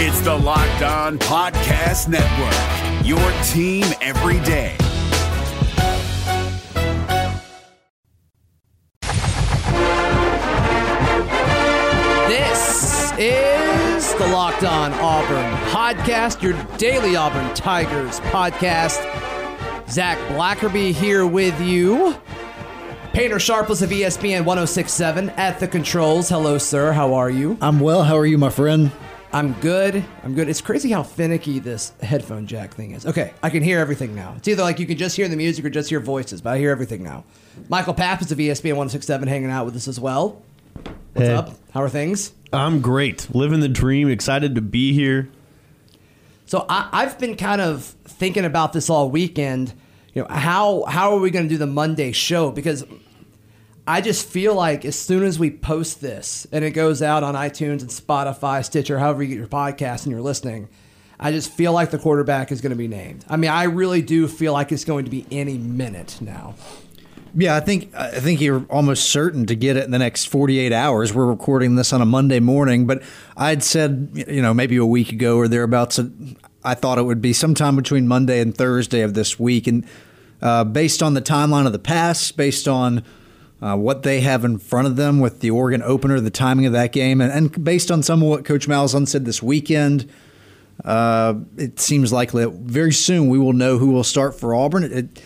It's the Locked On Podcast Network, your team every day. This is the Locked On Auburn podcast, your daily Auburn Tigers podcast. Zac Blackerby here with you. Painter Sharpless of ESPN 1067 at the controls. Hello, sir. How are you? I'm well. How are you, my friend? I'm good. I'm good. It's crazy how finicky this headphone jack thing is. Okay, I can hear everything now. It's either like you can just hear the music or just hear voices, but I hear everything now. Michael Pappas of ESPN 1067 hanging out with us as well. What's Hey. up? How are things? I'm great. Living the dream. Excited to be here. So I, I've been kind of thinking about this all weekend. You know, how how are we going to do the Monday show? Because I just feel like as soon as we post this and it goes out on iTunes and Spotify, Stitcher, however you get your podcast and you're listening, I just feel like the quarterback is going to be named. I mean, I really do feel like it's going to be any minute now. Yeah, I think I think you're almost certain to get it in the next 48 hours. We're recording this on a Monday morning, but I'd said, you know, maybe a week ago or thereabouts, I thought it would be sometime between Monday and Thursday of this week. And uh, based on the timeline of the past, based on uh, what they have in front of them with the Oregon opener, the timing of that game, and, and based on some of what Coach Malzahn said this weekend, uh, it seems likely that very soon we will know who will start for Auburn. It, it,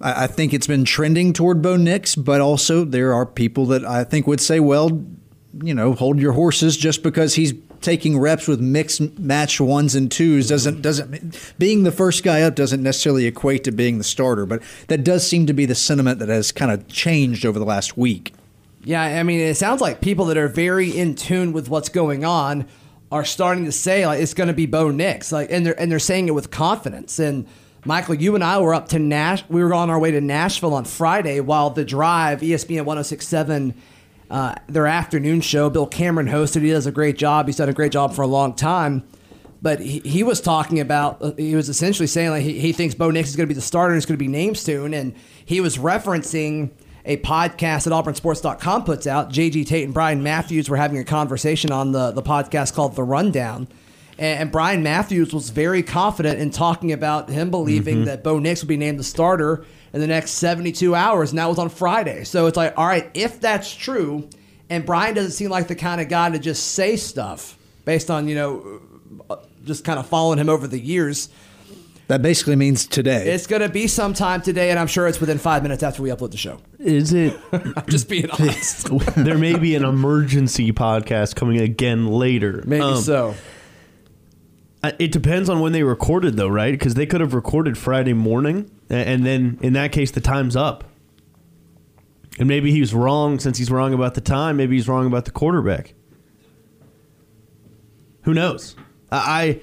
I I think it's been trending toward Bo Nix, but also there are people that I think would say, well, you know, hold your horses just because he's taking reps with mixed match ones and twos doesn't doesn't being the first guy up doesn't necessarily equate to being the starter, but that does seem to be the sentiment that has kind of changed over the last week. Yeah, I mean, it sounds like people that are very in tune with what's going on are starting to say like it's going to be Bo Nix, like, and they're and they're saying it with confidence. And Michael, you and I were up to Nash. We were on our way to Nashville on Friday while the drive ESPN 1067. Uh, their afternoon show. Bill Cameron hosted. He does a great job. He's done a great job for a long time. But he, he was talking about, uh, he was essentially saying like he, he thinks Bo Nix is going to be the starter and is going to be named soon. And he was referencing a podcast that auburnsports.com puts out. JG Tate and Brian Matthews were having a conversation on the, the podcast called The Rundown. And, and Brian Matthews was very confident in talking about him believing that Bo Nix would be named the starter in the next 72 hours. And that was on Friday. So it's like, all right, if that's true, and Brian doesn't seem like the kind of guy to just say stuff based on, you know, uh, just kind of following him over the years. That basically means today. It's going to be sometime today, and I'm sure it's within five minutes after we upload the show. Is it? I'm just being honest. there may be an emergency podcast coming again later. Maybe Um, so. Uh, It depends on when they recorded, though, right? Because they could have recorded Friday morning, and then in that case, the time's up. And maybe he was wrong since he's wrong about the time. Maybe he's wrong about the quarterback. Who knows? I, I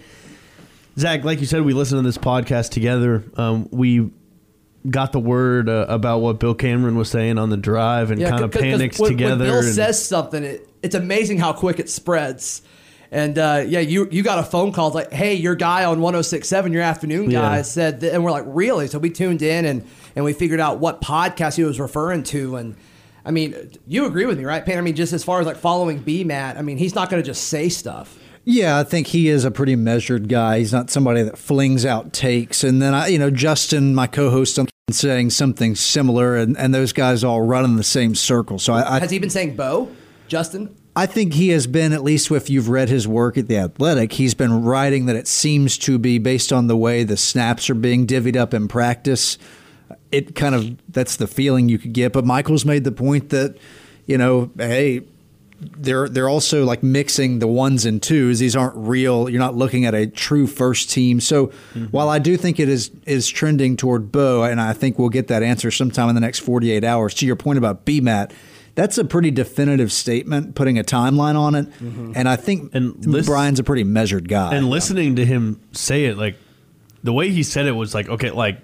Zac, like you said, we listened to this podcast together. Um, we got the word uh, about what Bill Cameron was saying on the drive and kind of panicked when, together. When Bill and- says something, it, it's amazing how quick it spreads. And uh, yeah, you you got a phone call it's like, "Hey, your guy on 106.7, your afternoon guy Yeah. said," th-, and we're like, "Really?" So we tuned in and and we figured out what podcast he was referring to. And I mean, you agree with me, right, Payne? I mean, just as far as like following B Matt, I mean, he's not going to just say stuff. Yeah, I think he is a pretty measured guy. He's not somebody that flings out takes. And then I, you know, Justin, my co-host, I'm saying something similar, and, and those guys all run in the same circle. So I, I, Has he been saying Bo, Justin? I think he has been, at least if you've read his work at the Athletic, he's been writing that it seems to be based on the way the snaps are being divvied up in practice. It kind of that's the feeling you could get. But Michael's made the point that, you know, hey, they're they're also like mixing the ones and twos. These aren't real. You're not looking at a true first team. So mm-hmm. while I do think it is is trending toward Bo, and I think we'll get that answer sometime in the next 48 hours. To your point about BMAT, that's a pretty definitive statement, putting a timeline on it. Mm-hmm. And I think And listen- Brian's a pretty measured guy. and listening to him say it, like the way he said it was like, okay, like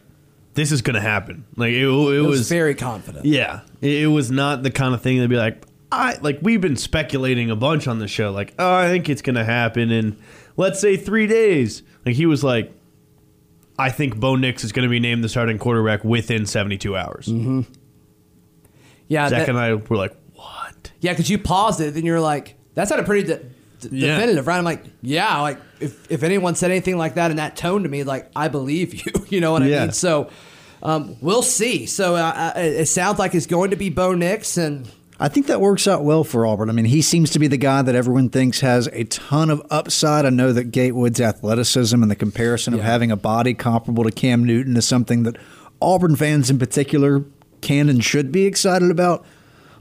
this is gonna happen. Like it, it, It was, was, very confident. yeah, it, it was not the kind of thing that'd be like, I like we've been speculating a bunch on the show, like, oh, I think it's gonna happen in let's say three days. Like he was like, I think Bo Nix is gonna be named the starting quarterback within seventy two hours. Mm-hmm. Yeah, Zac that- and I were like, what? yeah, because you paused it, and you're like, "That sounded pretty." De- d- Yeah. definitive, right? I'm like, yeah, like if, if anyone said anything like that in that tone to me, like I believe you. you know what I mean? So um, we'll see. So uh, uh, it sounds like it's going to be Bo Nix, and I think that works out well for Auburn. I mean, he seems to be the guy that everyone thinks has a ton of upside. I know that Gatewood's athleticism and the comparison of having a body comparable to Cam Newton is something that Auburn fans in particular can and should be excited about.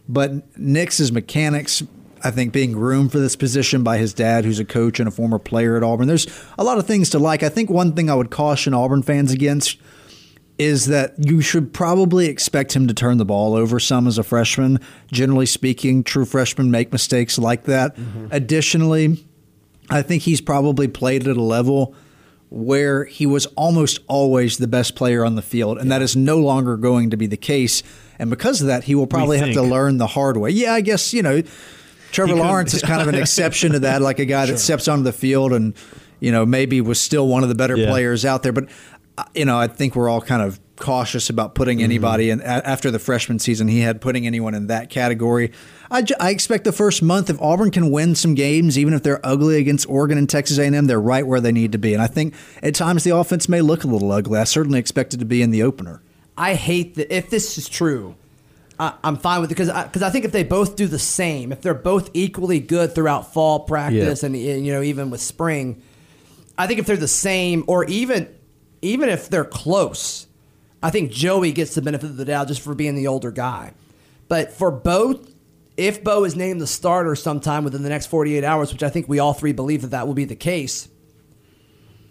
But Nix's mechanics, I think, being groomed for this position by his dad, who's a coach and a former player at Auburn, there's a lot of things to like. I think one thing I would caution Auburn fans against is that you should probably expect him to turn the ball over some as a freshman. Generally speaking, true freshmen make mistakes like that. Mm-hmm. Additionally, I think he's probably played at a level where he was almost always the best player on the field, and that is no longer going to be the case. And because of that, he will probably have to learn the hard way. Yeah, I guess, you know, Trevor He could- Lawrence is kind of an exception to that, like a guy that steps onto the field and, you know, maybe was still one of the better Yeah. players out there. But, uh, you know, I think we're all kind of cautious about putting anybody mm-hmm. in. a- After the freshman season, he had putting anyone in that category. I, ju- I expect the first month, if Auburn can win some games, even if they're ugly against Oregon and Texas A&M, they're right where they need to be. And I think at times the offense may look a little ugly. I certainly expect it to be in the opener. I hate that. If this is true, I, I'm fine with it because because I, think if they both do the same, if they're both equally good throughout fall practice Yeah. and you know even with spring, I think if they're the same or even even if they're close, I think Joey gets the benefit of the doubt just for being the older guy. But for both, if Bo is named the starter sometime within the next 48 hours, which I think we all three believe that that will be the case,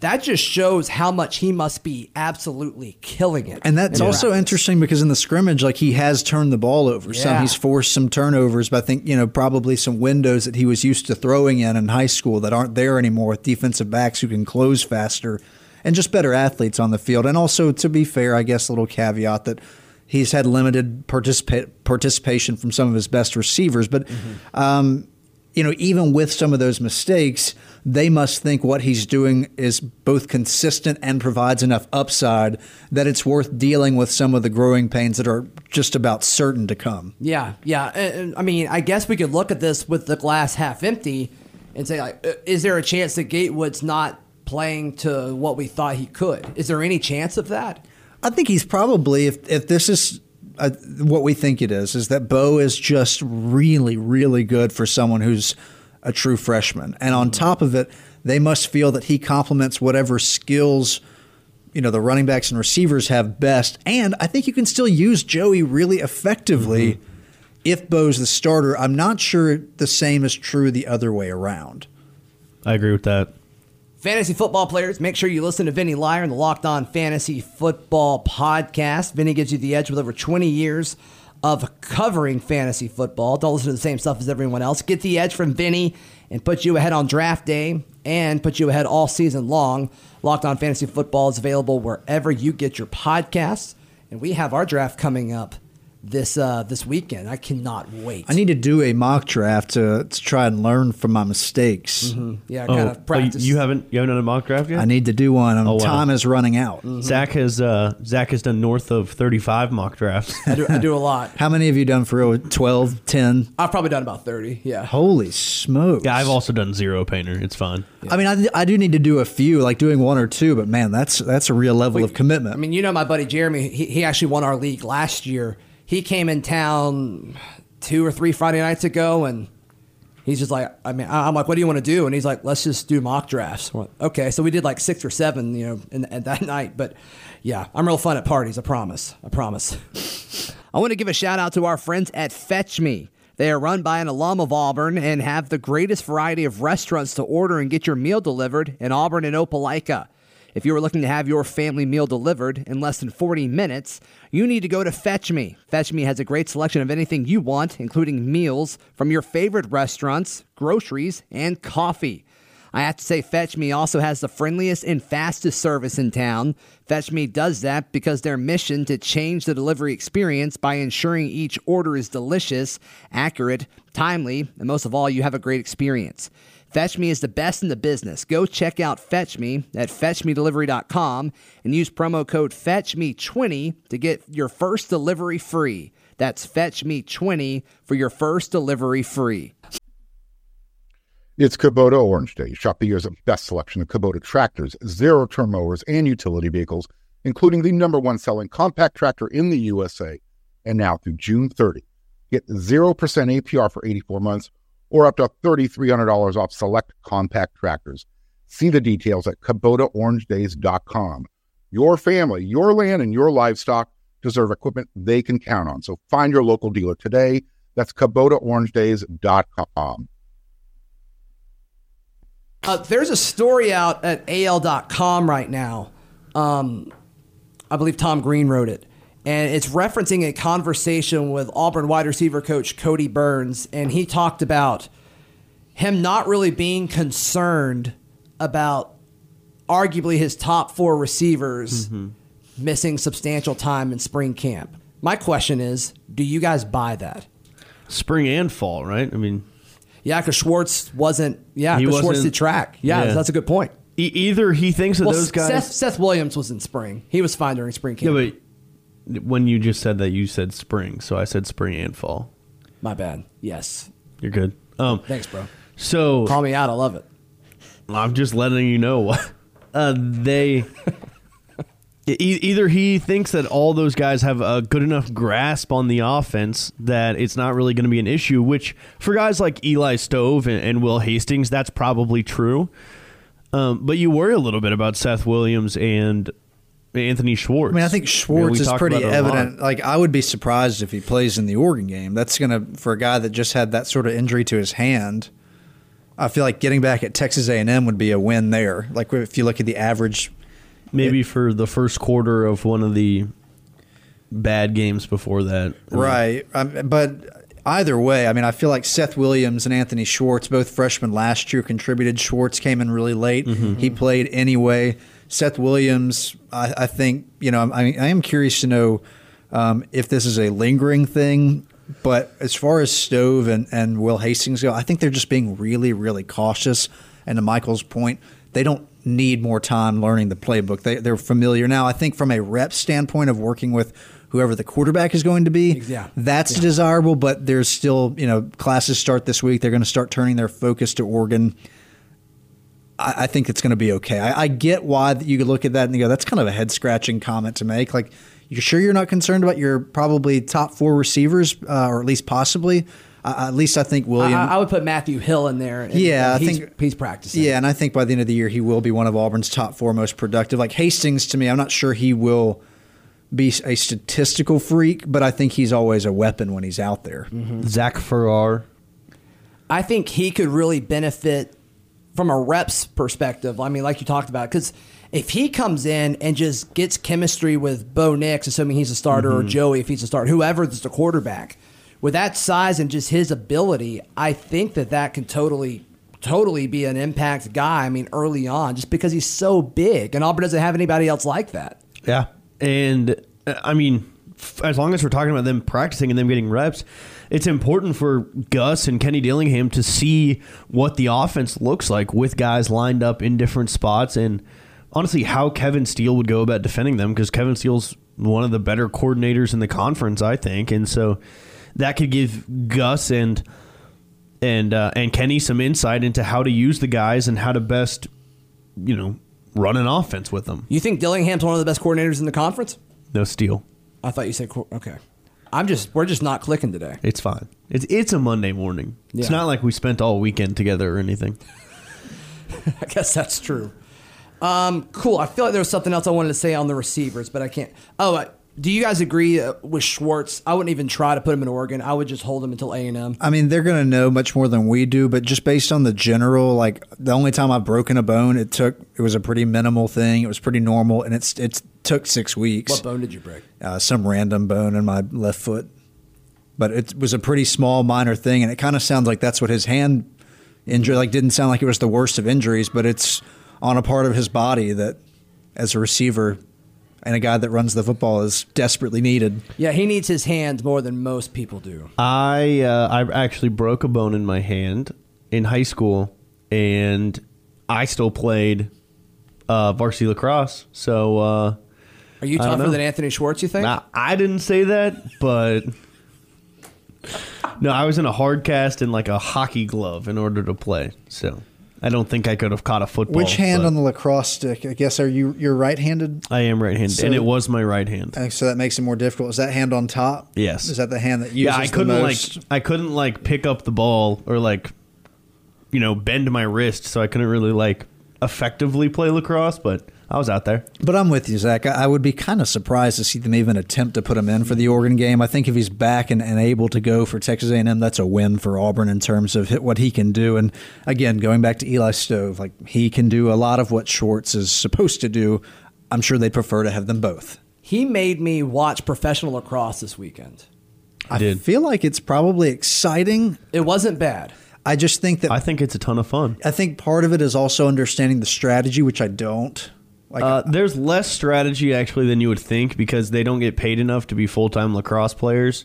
that just shows how much he must be absolutely killing it. And that's in also practice. interesting because in the scrimmage, like he has turned the ball over. Some he's forced some turnovers, but I think you know probably some windows that he was used to throwing in in high school that aren't there anymore with defensive backs who can close faster and just better athletes on the field. And also, to be fair, I guess a little caveat that he's had limited participa- participation from some of his best receivers, but. Um, you know, even with some of those mistakes, they must think what he's doing is both consistent and provides enough upside that it's worth dealing with some of the growing pains that are just about certain to come. Yeah, yeah. I mean, I guess we could look at this with the glass half empty and say, like, uh, is there a chance that Gatewood's not playing to what we thought he could? Is there any chance of that? I think he's probably, if, if this is uh, what we think it is, is that Bo is just really, really good for someone who's a true freshman. And on top of it, they must feel that he complements whatever skills you know the running backs and receivers have best. And I think you can still use Joey really effectively if Bo's the starter. I'm not sure the same is true the other way around. I agree with that. Fantasy football players, make sure you listen to Vinny Iyer and the Locked On Fantasy Football Podcast. Vinny gives you the edge with over 20 years of covering fantasy football. Don't listen to the same stuff as everyone else. Get the edge from Vinny and put you ahead on draft day and put you ahead all season long. Locked On Fantasy Football is available wherever you get your podcasts. And we have our draft coming up this uh, this weekend. I cannot wait. I need to do a mock draft to, to try and learn from my mistakes. yeah, Oh, kind oh, of practice. you haven't you haven't done a mock draft yet? I need to do one. Um, Oh, wow. Time is running out. Zac has uh, Zac has done north of thirty five mock drafts. I do, I do a lot. How many have you done for real? 12, 10? I've probably done about 30. Yeah. Holy smokes. yeah, I've also done zero painter. It's fine. I mean, I, I do need to do a few, like doing one or two, but man, that's that's a real level of commitment. I mean, you know, my buddy Jeremy, he, he actually won our league last year. He came in town two or three Friday nights ago, and he's just like, I mean, I'm like, what do you want to do? And he's like, let's just do mock drafts. Like, okay, so we did like six or seven, you know, in, in that night. But yeah, I'm real fun at parties. I promise. I promise. I want to give a shout out to our friends at Fetch Me. They are run by an alum of Auburn and have the greatest variety of restaurants to order and get your meal delivered in Auburn and Opelika. If you are looking to have your family meal delivered in less than 40 minutes, you need to go to Fetch Me. Fetch Me has a great selection of anything you want, including meals from your favorite restaurants, groceries, and coffee. I have to say, Fetch Me also has the friendliest and fastest service in town. Fetch Me does that because their mission to change the delivery experience by ensuring each order is delicious, accurate, timely, and most of all, you have a great experience. Fetch Me is the best in the business. Go check out Fetch Me at fetchmedelivery.com and use promo code FetchMe20 to get your first delivery free. That's FetchMe20 for your first delivery free. It's Kubota Orange Day. Shop the year's best selection of Kubota tractors, zero turn mowers, and utility vehicles, including the number one selling compact tractor in the USA. And now through June 30, get 0% APR for 84 months or up to $3,300 off select compact tractors. See the details at KubotaOrangeDays.com. Your family, your land, and your livestock deserve equipment they can count on. So find your local dealer today. That's KubotaOrangeDays.com. Uh, there's a story out at AL.com right now. Um, I believe Tom Green wrote it. And it's referencing a conversation with Auburn wide receiver coach Kodi Burns. And he talked about him not really being concerned about arguably his top four receivers mm-hmm. missing substantial time in spring camp. My question is do you guys buy that? Spring and fall, right? I mean, Yeah, because Schwarz wasn't. Yeah, He 'cause Schwarz did track. Yeah, Yeah. that's a good point. e- either he thinks that Well, those guys. Seth, Seth Williams was in spring. He was fine during spring camp. yeah, but when you just said that, you said spring, so I said spring and fall. My bad. Yes. You're good. Um, Thanks, bro. so Call me out. I love it. I'm just letting you know what uh, they. E- either he thinks that all those guys have a good enough grasp on the offense that it's not really going to be an issue. Which for guys like Eli Stove and, and Will Hastings, that's probably true. Um, but you worry a little bit about Seth Williams and Anthony Schwarz. I mean, I think Schwarz is pretty about it a lot. evident. Like, I would be surprised if he plays in the Oregon game. That's going to for a guy that just had that sort of injury to his hand. I feel like getting back at Texas A&M would be a win there. Like if you look at the average, Maybe for the first quarter of one of the bad games before that. right? Um, but either way, I mean, I feel like Seth Williams and Anthony Schwarz, both freshmen last year, contributed. Schwarz came in really late. He played anyway. Seth Williams, I, I think, you know, I, I am curious to know um, if this is a lingering thing. But as far as Stove and, and Will Hastings go, I think they're just being really, really cautious. And to Michael's point, they don't need more time learning the playbook. They, they're familiar now. I think from a rep standpoint of working with whoever the quarterback is going to be, Yeah. that's desirable. But there's still, you know, classes start this week. They're going to start turning their focus to Oregon. I, I think it's going to be okay. I, I get why you could look at that and you go, that's kind of a head scratching comment to make. Like, you're sure you're not concerned about your probably top four receivers, uh, or at least possibly. Uh, at least I think William. I, I would put Matthew Hill in there. and- Yeah, and I think- he's practicing. Yeah, and I think by the end of the year he will be one of Auburn's top four most productive. Like Hastings, to me, I'm not sure he will be a statistical freak, but I think he's always a weapon when he's out there. Zach Farrar. I think he could really benefit from a reps perspective. I mean, like you talked about, because if he comes in and just gets chemistry with Bo Nix, assuming he's a starter, or Joey if he's a starter, whoever's the quarterback, with that size and just his ability, I think that that can totally, totally be an impact guy. I mean, early on, just because he's so big, and Auburn doesn't have anybody else like that. Yeah. And uh, I mean, f- as long as we're talking about them practicing and them getting reps, it's important for Gus and Kenny Dillingham to see what the offense looks like with guys lined up in different spots and honestly how Kevin Steele would go about defending them because Kevin Steele's one of the better coordinators in the conference, I think. And so that could give Gus and and uh, and Kenny some insight into how to use the guys and how to best, you know, run an offense with them. You think Dillingham's one of the best coordinators in the conference? No Steele. I thought you said okay. I'm just we're just not clicking today. It's fine. It's it's a Monday morning. It's not like we spent all weekend together or anything. I guess that's true. Um, cool. I feel like there was something else I wanted to say on the receivers, but I can't. Oh, do you guys agree uh, with Schwarz? I wouldn't even try to put him in Oregon. I would just hold him until A and M. I mean, they're going to know much more than we do, but just based on the general, like the only time I've broken a bone, it took it was a pretty minimal thing. It was pretty normal, and it's it took six weeks. What bone did you break? uh, some random bone in my left foot. But it was a pretty small, minor thing, and it kind of sounds like that's what his hand injury. Like, didn't sound like it was the worst of injuries, but it's on a part of his body that, as a receiver and a guy that runs the football, is desperately needed. Yeah, he needs his hands more than most people do. I uh, I actually broke a bone in my hand in high school, and I still played uh, varsity lacrosse. So uh, Are you tougher than Anthony Schwarz? You think? now, I didn't say that, but No, I was in a hard cast and like a hockey glove in order to play. So I don't think I could have caught a football. Which hand on the lacrosse stick? I guess are you you're right-handed? I am right-handed, So- and it was my right hand. So that makes it more difficult. Is that hand on top? Yes. Is that the hand that uses Yeah, I couldn't like? I couldn't like pick up the ball or like you know bend my wrist, so I couldn't really like effectively play lacrosse. But I was out there. But I'm with you, Zac. I I would be kind of surprised to see them even attempt to put him in for the Oregon game. I think if he's back and, and able to go for Texas A&M, that's a win for Auburn in terms of what he can do. And again, going back to Eli Stove, like he can do a lot of what Schwarz is supposed to do. I'm sure they'd prefer to have them both. He made me watch professional lacrosse this weekend. I did. feel like it's probably exciting. It wasn't bad. I just think that I think it's a ton of fun. I think part of it is also understanding the strategy, which I don't. Like Uh, there's less strategy actually than you would think because they don't get paid enough to be full time lacrosse players.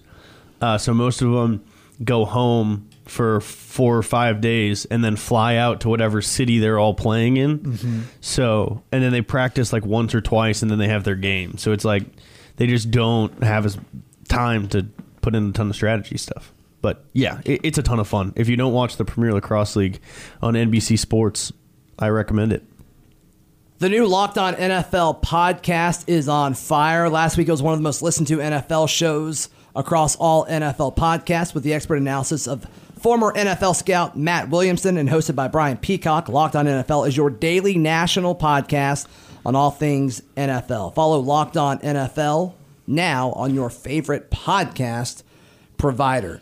Uh, so most of them go home for four or five days and then fly out to whatever city they're all playing in. So and then they practice like once or twice and then they have their game. So it's like they just don't have as time to put in a ton of strategy stuff. But yeah, it, it's a ton of fun. If you don't watch the Premier Lacrosse League on NBC Sports, I recommend it. The new Locked On NFL podcast is on fire. Last week it was one of the most listened to NFL shows across all NFL podcasts with the expert analysis of former NFL scout Matt Williamson and hosted by Brian Peacock. Locked On NFL is your daily national podcast on all things NFL. Follow Locked On NFL now on your favorite podcast provider.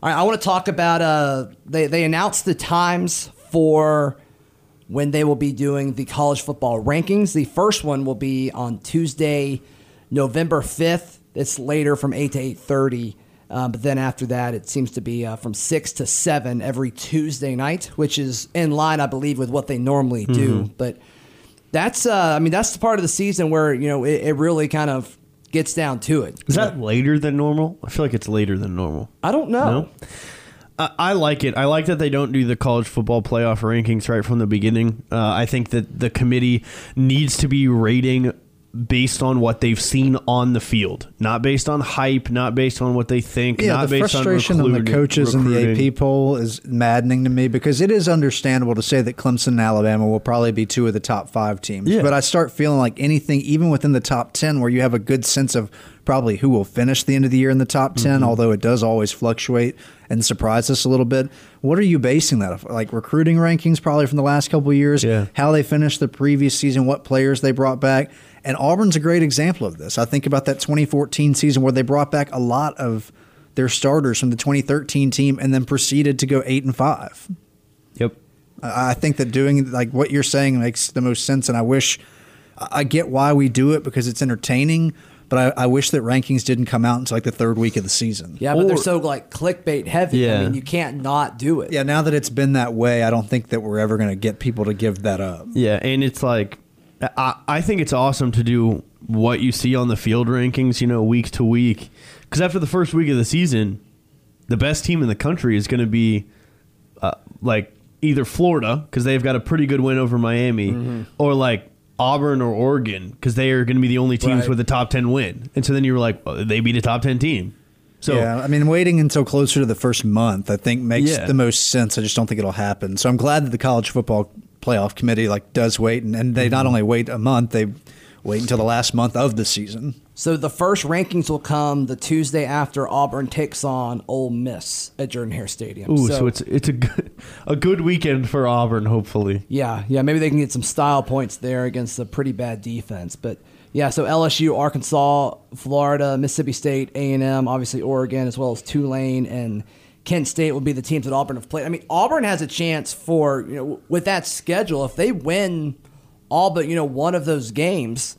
All right, I want to talk about uh they they announced the times for when they will be doing the college football rankings. The first one will be on Tuesday, November 5th. It's later from 8 to 8:30. Um, but then after that, it seems to be uh, from 6 to 7 every Tuesday night, which is in line, I believe, with what they normally do. But that's, uh, I mean, that's the part of the season where, you know, it, it really kind of gets down to it. Is that later than normal? I feel like it's later than normal. I don't know. No? I, I like it. I like that they don't do the college football playoff rankings right from the beginning. Uh, I think that the committee needs to be rating based on what they've seen on the field, not based on hype, not based on what they think, Yeah, not the based frustration on, on the coaches and the recruiting. AP poll is maddening to me because it is understandable to say that Clemson and Alabama will probably be two of the top five teams. Yeah. But I start feeling like anything, even within the top 10, where you have a good sense of probably who will finish the end of the year in the top 10, Mm-hmm. although it does always fluctuate and surprise us a little bit. What are you basing that off? Like recruiting rankings, probably from the last couple of years, Yeah. how they finished the previous season, what players they brought back. And Auburn's a great example of this. I think about that 2014 season where they brought back a lot of their starters from the 2013 team and then proceeded to go 8 and 5. Yep. I think that doing like what you're saying makes the most sense, and I wish I get why we do it because it's entertaining. But I, I wish that rankings didn't come out until like the third week of the season. Yeah, but they're so like clickbait heavy. Yeah. I mean, you can't not do it. Yeah, now that it's been that way, I don't think that we're ever going to get people to give that up. Yeah, and it's like I, I think it's awesome to do what you see on the field rankings, you know, week to week. Because after the first week of the season, the best team in the country is going to be uh, like either Florida because they've got a pretty good win over Miami, or like Auburn or Oregon because they are going to be the only teams Right. with a top ten win. And so then you were like, well, they beat a top ten team. So yeah, I mean, waiting until closer to the first month, I think makes Yeah. the most sense. I just don't think it'll happen. So I'm glad that the college football playoff committee like does wait, and, and they mm-hmm. not only wait a month, they wait until the last month of the season. So the first rankings will come the Tuesday after Auburn takes on Ole Miss at Jordan Hare Stadium. Ooh, so, it's it's a good, a good weekend for Auburn, hopefully. yeah, yeah. Maybe they can get some style points there against a pretty bad defense. But yeah, so LSU, Arkansas, Florida, Mississippi State, A and M, obviously Oregon, as well as Tulane and Kent State will be the teams that Auburn have played. I mean, Auburn has a chance for you know with that schedule if they win all but you know one of those games.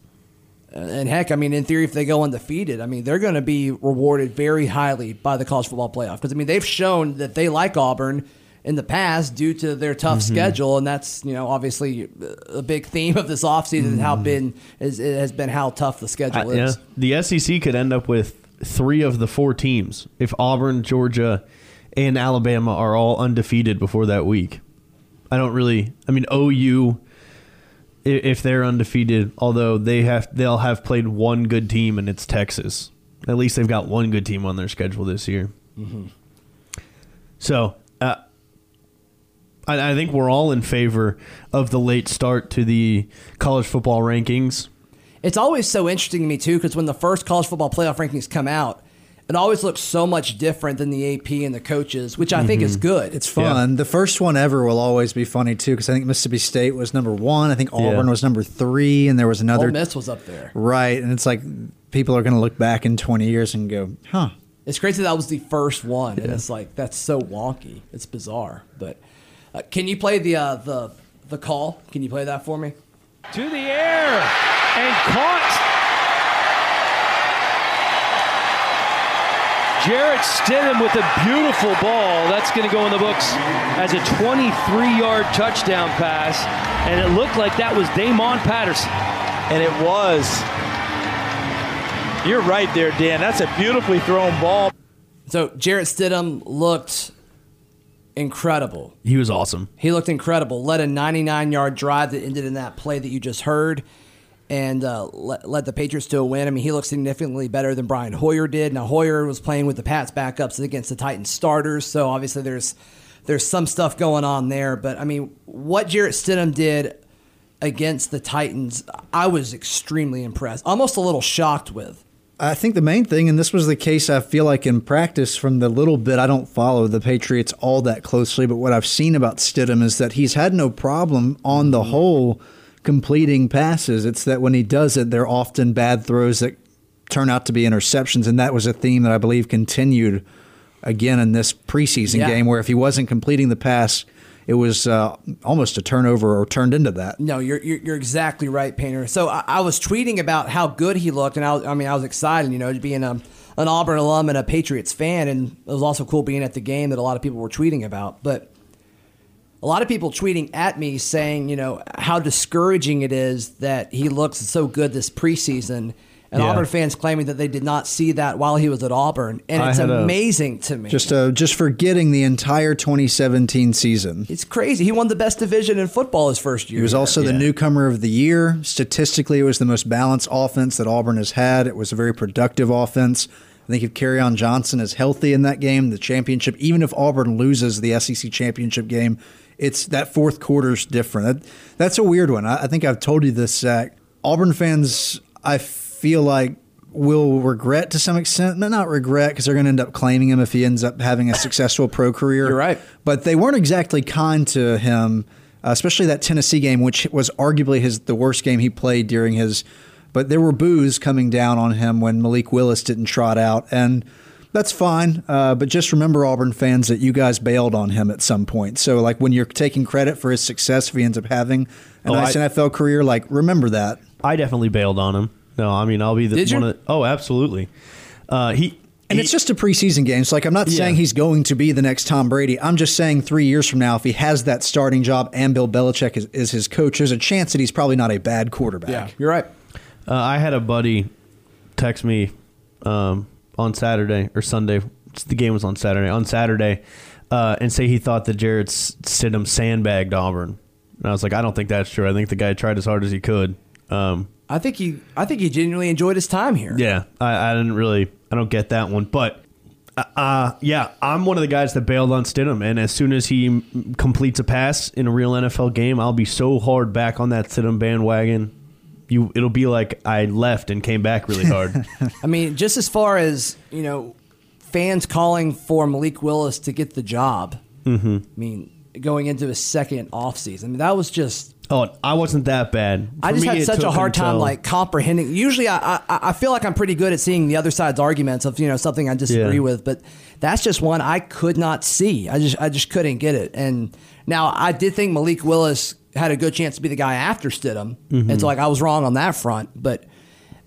And heck, I mean, in theory, if they go undefeated, I mean, they're going to be rewarded very highly by the college football playoff because I mean, they've shown that they like Auburn in the past due to their tough Mm-hmm. schedule, and that's you know obviously a big theme of this offseason. How been is, it has been how tough the schedule Mm-hmm. Uh, is. yeah, the SEC could end up with three of the four teams if Auburn, Georgia, and Alabama are all undefeated before that week. I don't really. I mean, OU, i- if they're undefeated, although they have, they'll have played one good team, and it's Texas. At least they've got one good team on their schedule this year. So, uh, I, I think we're all in favor of the late start to the college football rankings. It's always so interesting to me too because when the first college football playoff rankings come out, it always looks so much different than the AP and the coaches, which I think is good. It's fun. The first one ever will always be funny too because I think Mississippi State was number one. I think Auburn Yeah. was number three, and there was another. Ole Miss was up there. Right, and it's like people are going to look back in 20 years and go, "Huh." It's crazy that was the first one, and it's like that's so wonky. It's bizarre. But uh, can you play the uh, the the call? Can you play that for me? to the air and caught. Jarrett Stidham with a beautiful ball. That's going to go in the books as a 23-yard touchdown pass, and it looked like that was Damoun Patterson. And it was. You're right there, Dan. That's a beautifully thrown ball. So Jarrett Stidham looked incredible. He was awesome. He looked incredible. Led a 99 yard drive that ended in that play that you just heard and uh, led the Patriots to a win. I mean, he looked significantly better than Brian Hoyer did. Now, Hoyer was playing with the Pats backups against the Titans starters, so obviously there's there's some stuff going on there. But I mean, what Jarrett Stidham did against the Titans, I was extremely impressed, almost a little shocked with. I think the main thing, and this was the case, I feel like in practice, from the little bit I don't follow the Patriots all that closely, but what I've seen about Stidham is that he's had no problem on the whole completing passes. It's that when he does it, they're often bad throws that turn out to be interceptions, and that was a theme that I believe continued again in this preseason Yeah. game, where if he wasn't completing the pass, it was uh, almost a turnover or turned into that. No, you're you're, you're exactly right, Painter. So I, I was tweeting about how good he looked, and I, was, I mean, I was excited, you know, being a, an Auburn alum and a Patriots fan, and it was also cool being at the game that a lot of people were tweeting about. But a lot of people tweeting at me saying, you know, how discouraging it is that he looks so good this preseason. And Yeah. Auburn fans claiming that they did not see that while he was at Auburn, and it's had a- amazing to me. Just uh, just forgetting the entire 2017 season. it's crazy. He won the best division in football his first year. He was also the newcomer of the year. Statistically, it was the most balanced offense that Auburn has had. It was a very productive offense. I think if Kerryon Johnson is healthy in that game, the championship, even if Auburn loses the SEC championship game, it's that fourth quarter's different. That, that's a weird one. I, I think I've told you this, Zac. Auburn fans, I feel like will regret to some extent, but not regret because they're going to end up claiming him if he ends up having a successful pro career. You're right. But they weren't exactly kind to him, especially that Tennessee game, which was arguably his the worst game he played during his. But there were boos coming down on him when Malik Willis didn't trot out, and that's fine. Uh, but just remember, Auburn fans, that you guys bailed on him at some point. So, like when you're taking credit for his success, if he ends up having a Oh, nice I- NFL career, like remember that. I definitely bailed on him. No, I mean I'll be the Did you? one of the, oh absolutely. Uh, he And he- it's just a preseason game. So, like, I'm not Yeah. saying he's going to be the next Tom Brady. I'm just saying three years from now, if he has that starting job and Bill Belichick is, is his coach, there's a chance that he's probably not a bad quarterback. yeah, you're right. Uh, I had a buddy text me um, on Saturday or Sunday. The game was on Saturday. On Saturday, uh, and say he thought that Jarrett Stidham sandbagged Auburn. And I was like, I don't think that's true. I think the guy tried as hard as he could. Um, I think he, I think he genuinely enjoyed his time here. yeah, I, I didn't really, I don't get that one, but. Uh, uh, yeah, I'm one of the guys that bailed on Stidham, and as soon as he m- completes a pass in a real NFL game, I'll be so hard back on that Stidham bandwagon. You, it'll be like I left and came back really hard. I mean, just as far as you know, fans calling for Malik Willis to get the job. Mm-hmm. I mean, going into his second offseason. I mean, that was just. Oh, I wasn't that bad. I just me, had such a hard time until- like comprehending. Usually, I, I I feel like I'm pretty good at seeing the other side's arguments of you know something I disagree Yeah. with, but that's just one I could not see. I just I just couldn't get it. And now I did think Malik Willis had a good chance to be the guy after Stidham, Mm-hmm. and so like I was wrong on that front. But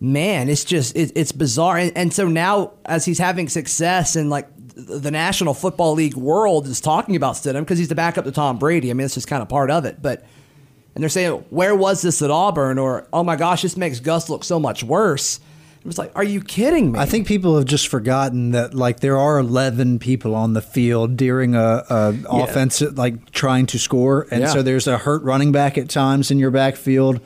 man, it's just it, it's bizarre. And, and so now, as he's having success and like the National Football League world is talking about Stidham because he's the backup to Tom Brady. I mean, it's just kind of part of it. But and they're saying, where was this at Auburn? Or oh my gosh, this makes Gus look so much worse. It was like, are you kidding me? I think people have just forgotten that like there are eleven people on the field during a, a Yeah. offense like trying to score, and Yeah. so there's a hurt running back at times in your backfield.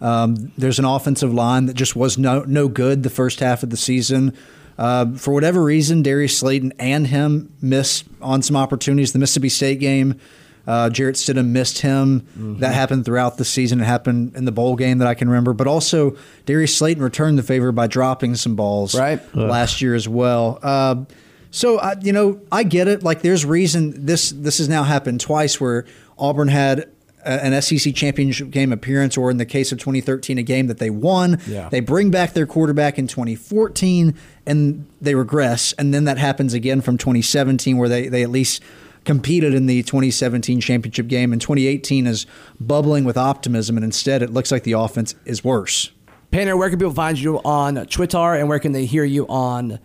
Um, there's an offensive line that just was no no good the first half of the season. Uh, for whatever reason, Darius Slayton and him missed on some opportunities. The Mississippi State game, uh, Jarrett Stidham missed him. Mm-hmm. That happened throughout the season. It happened in the bowl game that I can remember. But also, Darius Slayton returned the favor by dropping some balls Right. last year as well. Uh, so I, you know, I get it. Like, there's reason this this has now happened twice where Auburn had a- an SEC championship game appearance, or in the case of 2013, a game that they won. Yeah. They bring back their quarterback in 2014, and they regress, and then that happens again from 2017, where they they at least competed in the 2017 championship game, and 2018 is bubbling with optimism, and instead it looks like the offense is worse. Painter, where can people find you on Twitter and where can they hear you on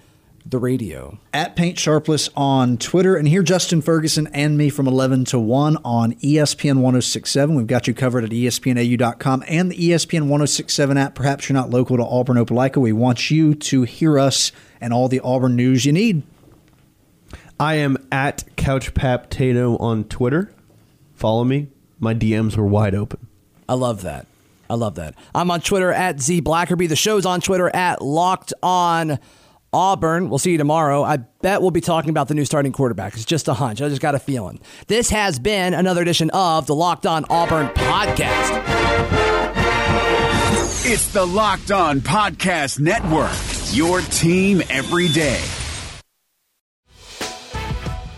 the radio? at Paint Sharpless on Twitter, and hear Justin Ferguson and me from 11 to 1 on ESPN 1067. We've got you covered at ESPNAU.com and the ESPN 1067 app. Perhaps you're not local to Auburn, Opelika. We want you to hear us and all the Auburn news you need. I am at CouchPapTato on Twitter. Follow me. My DMs were wide open. I love that. I love that. I'm on Twitter at Z Blackerby. The show's on Twitter at Locked On Auburn. We'll see you tomorrow. I bet we'll be talking about the new starting quarterback. It's just a hunch. I just got a feeling. This has been another edition of the Locked On Auburn podcast. It's the Locked On Podcast Network, your team every day.